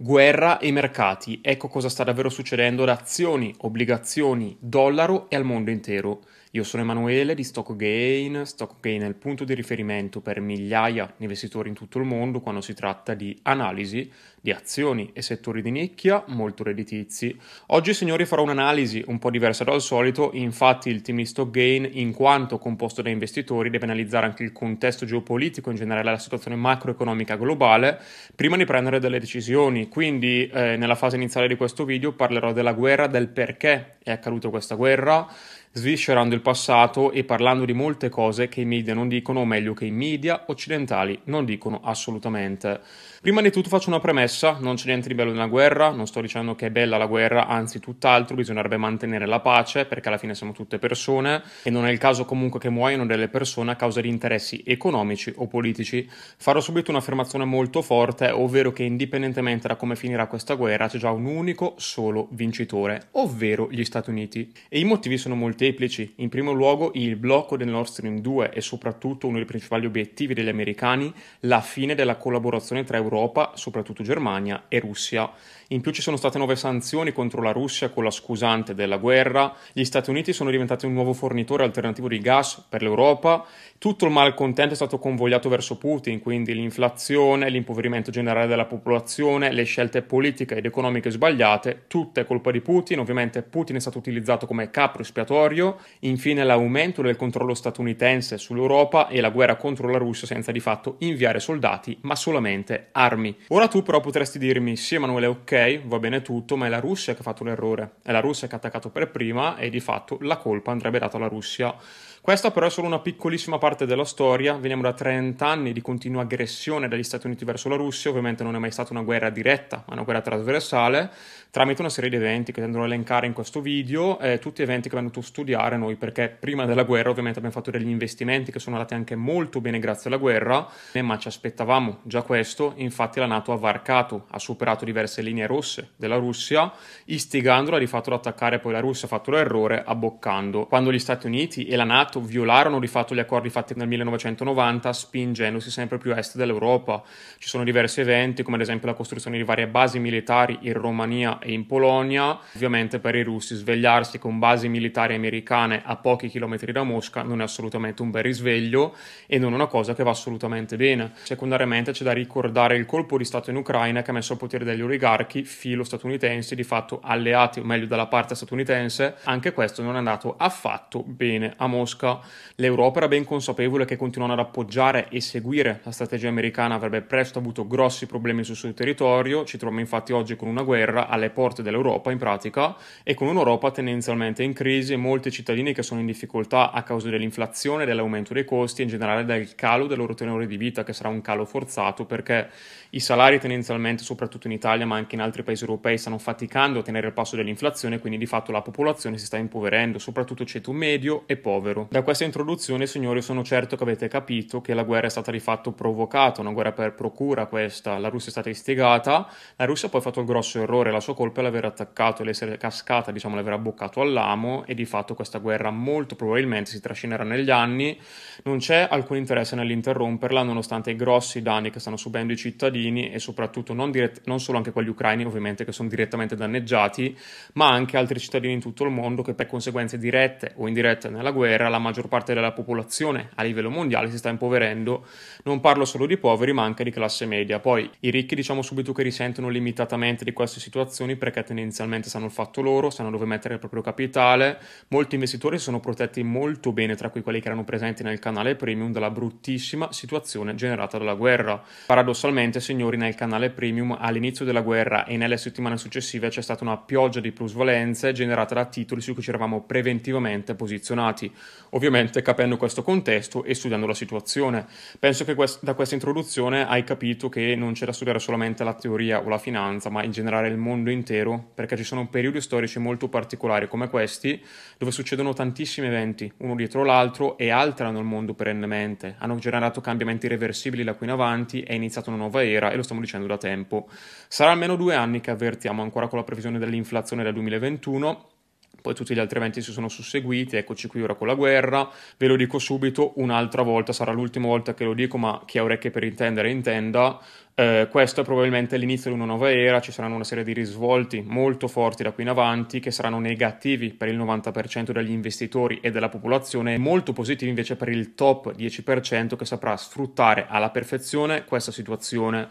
Guerra e mercati, ecco cosa sta davvero succedendo ad azioni, obbligazioni, dollaro e al mondo intero. Io sono Emanuele di StockGain. StockGain è il punto di riferimento per migliaia di investitori in tutto il mondo quando si tratta di analisi di azioni e settori di nicchia molto redditizi. Oggi, signori, farò un'analisi un po' diversa dal solito. Infatti, il team di StockGain, in quanto composto da investitori, deve analizzare anche il contesto geopolitico, in generale la situazione macroeconomica globale, prima di prendere delle decisioni. Quindi, eh, nella fase iniziale di questo video parlerò della guerra, del perché è accaduta questa guerra sviscerando il passato e parlando di molte cose che i media non dicono, o meglio che i media occidentali non dicono assolutamente. Prima di tutto faccio una premessa, non c'è niente di bello nella guerra, non sto dicendo che è bella la guerra, anzi tutt'altro, bisognerebbe mantenere la pace perché alla fine siamo tutte persone e non è il caso comunque che muoiano delle persone a causa di interessi economici o politici. Farò subito un'affermazione molto forte, ovvero che indipendentemente da come finirà questa guerra c'è già un unico solo vincitore, ovvero gli Stati Uniti. E i motivi sono molteplici. In primo luogo il blocco del Nord Stream 2 e soprattutto uno dei principali obiettivi degli americani, la fine della collaborazione tra Europa, soprattutto Germania, e Russia. In più ci sono state nuove sanzioni contro la Russia con la scusante della guerra, gli Stati Uniti sono diventati un nuovo fornitore alternativo di gas per l'Europa, tutto il malcontento è stato convogliato verso Putin, quindi l'inflazione, l'impoverimento generale della popolazione, le scelte politiche ed economiche sbagliate, tutte colpa di Putin, ovviamente Putin è stato utilizzato come capro espiatorio, infine l'aumento del controllo statunitense sull'Europa e la guerra contro la Russia senza di fatto inviare soldati, ma solamente armi. Ora tu però potresti dirmi, sì Emanuele, ok, va bene tutto, ma è la Russia che ha fatto l'errore. È la Russia che ha attaccato per prima e di fatto la colpa andrebbe data alla Russia. Questa però è solo una piccolissima parte della storia, veniamo da 30 anni di continua aggressione dagli Stati Uniti verso la Russia, ovviamente non è mai stata una guerra diretta, ma una guerra trasversale, tramite una serie di eventi che andrò a elencare in questo video, eh, tutti eventi che abbiamo dovuto studiare noi, perché prima della guerra ovviamente abbiamo fatto degli investimenti che sono andati anche molto bene grazie alla guerra, eh, ma ci aspettavamo già questo, infatti la Nato ha varcato, ha superato diverse linee rosse della Russia, istigandola di fatto ad attaccare poi la Russia, ha fatto l'errore abboccando. Quando gli Stati Uniti e la Nato Stato violarono di fatto gli accordi fatti nel 1990 spingendosi sempre più a est dell'Europa. Ci sono diversi eventi come ad esempio la costruzione di varie basi militari in Romania e in Polonia. Ovviamente per i russi svegliarsi con basi militari americane a pochi chilometri da Mosca non è assolutamente un bel risveglio e non una cosa che va assolutamente bene. Secondariamente c'è da ricordare il colpo di Stato in Ucraina che ha messo al potere degli oligarchi filo statunitensi, di fatto alleati o meglio dalla parte statunitense. Anche questo non è andato affatto bene a Mosca Mosca, l'Europa era ben consapevole che continuando ad appoggiare e seguire la strategia americana avrebbe presto avuto grossi problemi sul suo territorio. Ci troviamo infatti oggi con una guerra alle porte dell'Europa in pratica e con un'Europa tendenzialmente in crisi e molti cittadini che sono in difficoltà a causa dell'inflazione, dell'aumento dei costi e in generale del calo del loro tenore di vita che sarà un calo forzato perché i salari tendenzialmente soprattutto in Italia ma anche in altri paesi europei stanno faticando a tenere il passo dell'inflazione quindi di fatto la popolazione si sta impoverendo, soprattutto ceto medio e povero. Da questa introduzione, signori, sono certo che avete capito che la guerra è stata di fatto provocata, una guerra per procura questa, la Russia è stata istigata, la Russia poi ha fatto il grosso errore, la sua colpa è l'aver attaccato l'essere cascata, diciamo, l'aver abboccato all'amo e di fatto questa guerra molto probabilmente si trascinerà negli anni, non c'è alcun interesse nell'interromperla nonostante i grossi danni che stanno subendo i cittadini e soprattutto non, dirett- non solo anche quelli ucraini ovviamente che sono direttamente danneggiati, ma anche altri cittadini in tutto il mondo che per conseguenze dirette o indirette nella guerra la maggior parte della popolazione a livello mondiale si sta impoverendo. Non parlo solo di poveri, ma anche di classe media. Poi i ricchi diciamo subito che risentono limitatamente di queste situazioni perché tendenzialmente sanno il fatto loro, sanno dove mettere il proprio capitale. Molti investitori sono protetti molto bene, tra cui quelli che erano presenti nel canale premium, dalla bruttissima situazione generata dalla guerra. Paradossalmente, signori, nel canale premium all'inizio della guerra e nelle settimane successive c'è stata una pioggia di plusvalenze generata da titoli su cui ci eravamo preventivamente posizionati ovviamente capendo questo contesto e studiando la situazione. Penso che quest- da questa introduzione hai capito che non c'è da studiare solamente la teoria o la finanza, ma in generale il mondo intero, perché ci sono periodi storici molto particolari come questi, dove succedono tantissimi eventi, uno dietro l'altro, e alterano il mondo perennemente, hanno generato cambiamenti irreversibili da qui in avanti, è iniziata una nuova era e lo stiamo dicendo da tempo. Sarà almeno due anni che avvertiamo ancora con la previsione dell'inflazione del 2021 poi tutti gli altri eventi si sono susseguiti, eccoci qui ora con la guerra, ve lo dico subito un'altra volta, sarà l'ultima volta che lo dico, ma chi ha orecchie per intendere intenda, eh, questo è probabilmente l'inizio di una nuova era, ci saranno una serie di risvolti molto forti da qui in avanti che saranno negativi per il 90% degli investitori e della popolazione e molto positivi invece per il top 10% che saprà sfruttare alla perfezione questa situazione.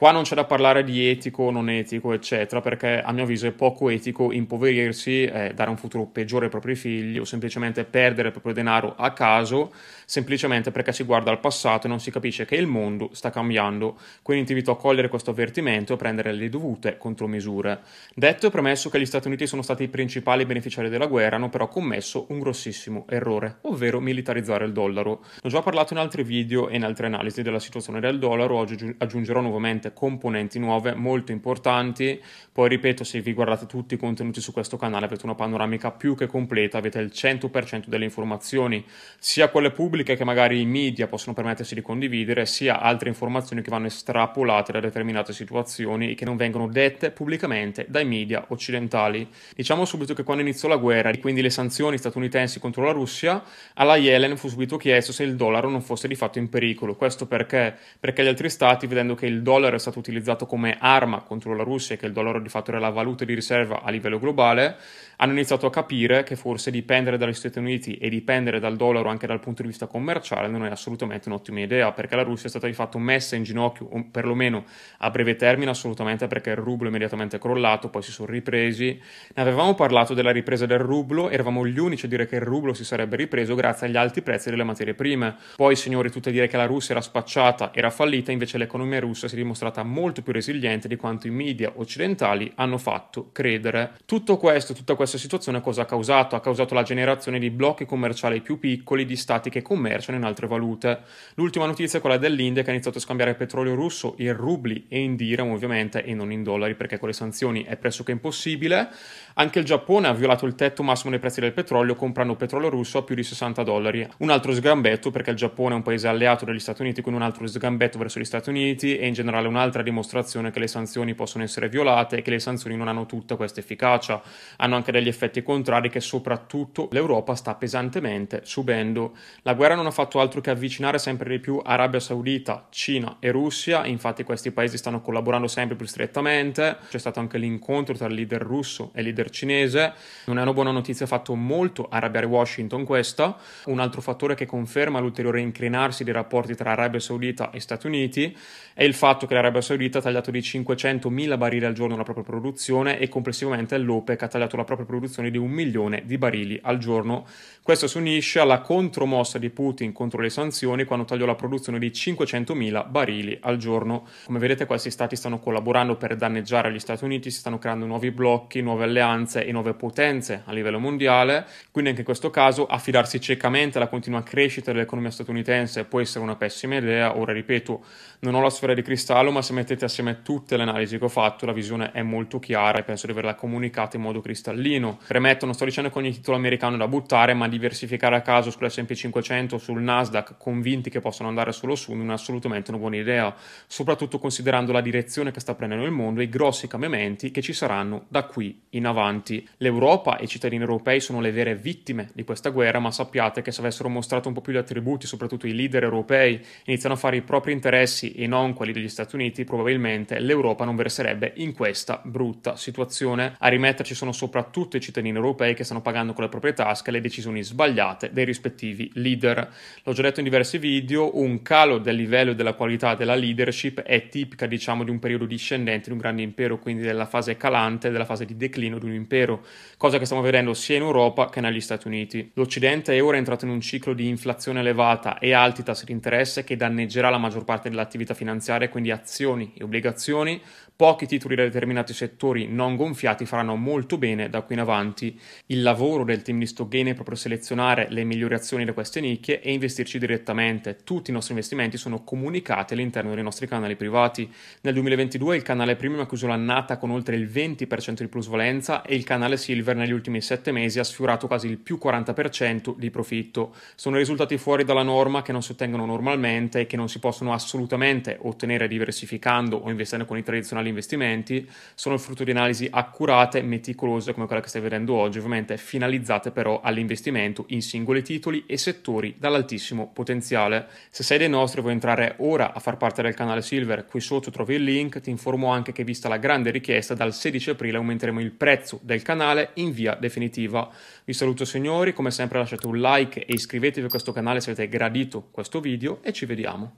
Qua non c'è da parlare di etico non etico, eccetera, perché a mio avviso è poco etico impoverirsi, eh, dare un futuro peggiore ai propri figli o semplicemente perdere il proprio denaro a caso, semplicemente perché si guarda al passato e non si capisce che il mondo sta cambiando. Quindi ti invito a cogliere questo avvertimento e a prendere le dovute contromisure. Detto e premesso che gli Stati Uniti sono stati i principali beneficiari della guerra, hanno però commesso un grossissimo errore, ovvero militarizzare il dollaro. Ho già parlato in altri video e in altre analisi della situazione del dollaro, oggi aggiungerò nuovamente componenti nuove molto importanti. Poi ripeto, se vi guardate tutti i contenuti su questo canale avete una panoramica più che completa, avete il 100% delle informazioni, sia quelle pubbliche che magari i media possono permettersi di condividere, sia altre informazioni che vanno estrapolate da determinate situazioni e che non vengono dette pubblicamente dai media occidentali. Diciamo subito che quando iniziò la guerra e quindi le sanzioni statunitensi contro la Russia, alla Yellen fu subito chiesto se il dollaro non fosse di fatto in pericolo. Questo perché? Perché gli altri stati, vedendo che il dollaro è stato utilizzato come arma contro la Russia e che il dollaro di fatto era la valuta di riserva a livello globale, hanno iniziato a capire che forse dipendere dagli Stati Uniti e dipendere dal dollaro anche dal punto di vista commerciale non è assolutamente un'ottima idea, perché la Russia è stata di fatto messa in ginocchio, perlomeno a breve termine assolutamente perché il rublo è immediatamente crollato, poi si sono ripresi. Ne avevamo parlato della ripresa del rublo, eravamo gli unici a dire che il rublo si sarebbe ripreso grazie agli alti prezzi delle materie prime. Poi, signori, tutti a dire che la Russia era spacciata, era fallita, invece l'economia russa si è dimostrata molto più resiliente di quanto i media occidentali hanno fatto credere. Tutto questo, tutta questa situazione cosa ha causato? Ha causato la generazione di blocchi commerciali più piccoli di stati che commerciano in altre valute. L'ultima notizia è quella dell'India che ha iniziato a scambiare petrolio russo in rubli e in dirham ovviamente e non in dollari perché con le sanzioni è pressoché impossibile. Anche il Giappone ha violato il tetto massimo dei prezzi del petrolio comprando petrolio russo a più di 60 dollari. Un altro sgambetto perché il Giappone è un paese alleato degli Stati Uniti con un altro sgambetto verso gli Stati Uniti e in generale un'altra dimostrazione che le sanzioni possono essere violate e che le sanzioni non hanno tutta questa efficacia. Hanno anche degli effetti contrari che soprattutto l'Europa sta pesantemente subendo. La guerra non ha fatto altro che avvicinare sempre di più Arabia Saudita, Cina e Russia, infatti questi paesi stanno collaborando sempre più strettamente. C'è stato anche l'incontro tra il leader russo e il leader cinese. Non è una buona notizia, ha fatto molto arrabbiare Washington questa. Un altro fattore che conferma l'ulteriore incrinarsi dei rapporti tra Arabia Saudita e Stati Uniti è il fatto che l'Arabia Saudita ha tagliato di 500.000 barili al giorno la propria produzione e complessivamente l'OPEC ha tagliato la propria produzione di un milione di barili al giorno. Questo si unisce alla contromossa di Putin contro le sanzioni quando tagliò la produzione di 500.000 barili al giorno. Come vedete questi stati stanno collaborando per danneggiare gli Stati Uniti, si stanno creando nuovi blocchi, nuove alleanze e nuove potenze a livello mondiale, quindi anche in questo caso affidarsi ciecamente alla continua crescita dell'economia statunitense può essere una pessima idea. Ora ripeto, non ho la sfera di cristallo, ma se mettete assieme tutte le analisi che ho fatto, la visione è molto chiara e penso di averla comunicata in modo cristallino. Premetto, non sto dicendo che ogni titolo americano è da buttare, ma diversificare a caso sull'S&P 500 o sul Nasdaq, convinti che possano andare solo su, non è assolutamente una buona idea, soprattutto considerando la direzione che sta prendendo il mondo e i grossi cambiamenti che ci saranno da qui in avanti. L'Europa e i cittadini europei sono le vere vittime di questa guerra, ma sappiate che se avessero mostrato un po' più gli attributi, soprattutto i leader europei, iniziano a fare i propri interessi e non quelli degli Stati Uniti, probabilmente l'Europa non verserebbe in questa brutta situazione. A rimetterci sono soprattutto i cittadini europei che stanno pagando con le proprie tasche le decisioni sbagliate dei rispettivi leader. L'ho già detto in diversi video, un calo del livello e della qualità della leadership è tipica, diciamo, di un periodo discendente di un grande impero, quindi della fase calante, della fase di declino di un impero, cosa che stiamo vedendo sia in Europa che negli Stati Uniti. L'Occidente è ora entrato in un ciclo di inflazione elevata e alti tassi di interesse che danneggerà la maggior parte dell'attività finanziaria, quindi azioni e obbligazioni, pochi titoli da determinati settori non gonfiati faranno molto bene da qui in avanti. Il lavoro del team di Stockgain è proprio selezionare le migliori azioni da queste nicchie e investirci direttamente. Tutti i nostri investimenti sono comunicati all'interno dei nostri canali privati. Nel 2022 il canale Premium ha chiuso l'annata con oltre il 20% di plusvalenza e il canale Silver negli ultimi 7 mesi ha sfiorato quasi il più 40% di profitto. Sono risultati fuori dalla norma che non si ottengono normalmente e che non si possono assolutamente ottenere diversificando diversificando o investendo con i tradizionali investimenti, sono il frutto di analisi accurate, meticolose come quella che stai vedendo oggi, ovviamente finalizzate però all'investimento in singoli titoli e settori dall'altissimo potenziale. Se sei dei nostri e vuoi entrare ora a far parte del canale Silver, qui sotto trovi il link, ti informo anche che vista la grande richiesta dal 16 aprile aumenteremo il prezzo del canale in via definitiva. Vi saluto signori, come sempre lasciate un like e iscrivetevi a questo canale se avete gradito questo video e ci vediamo.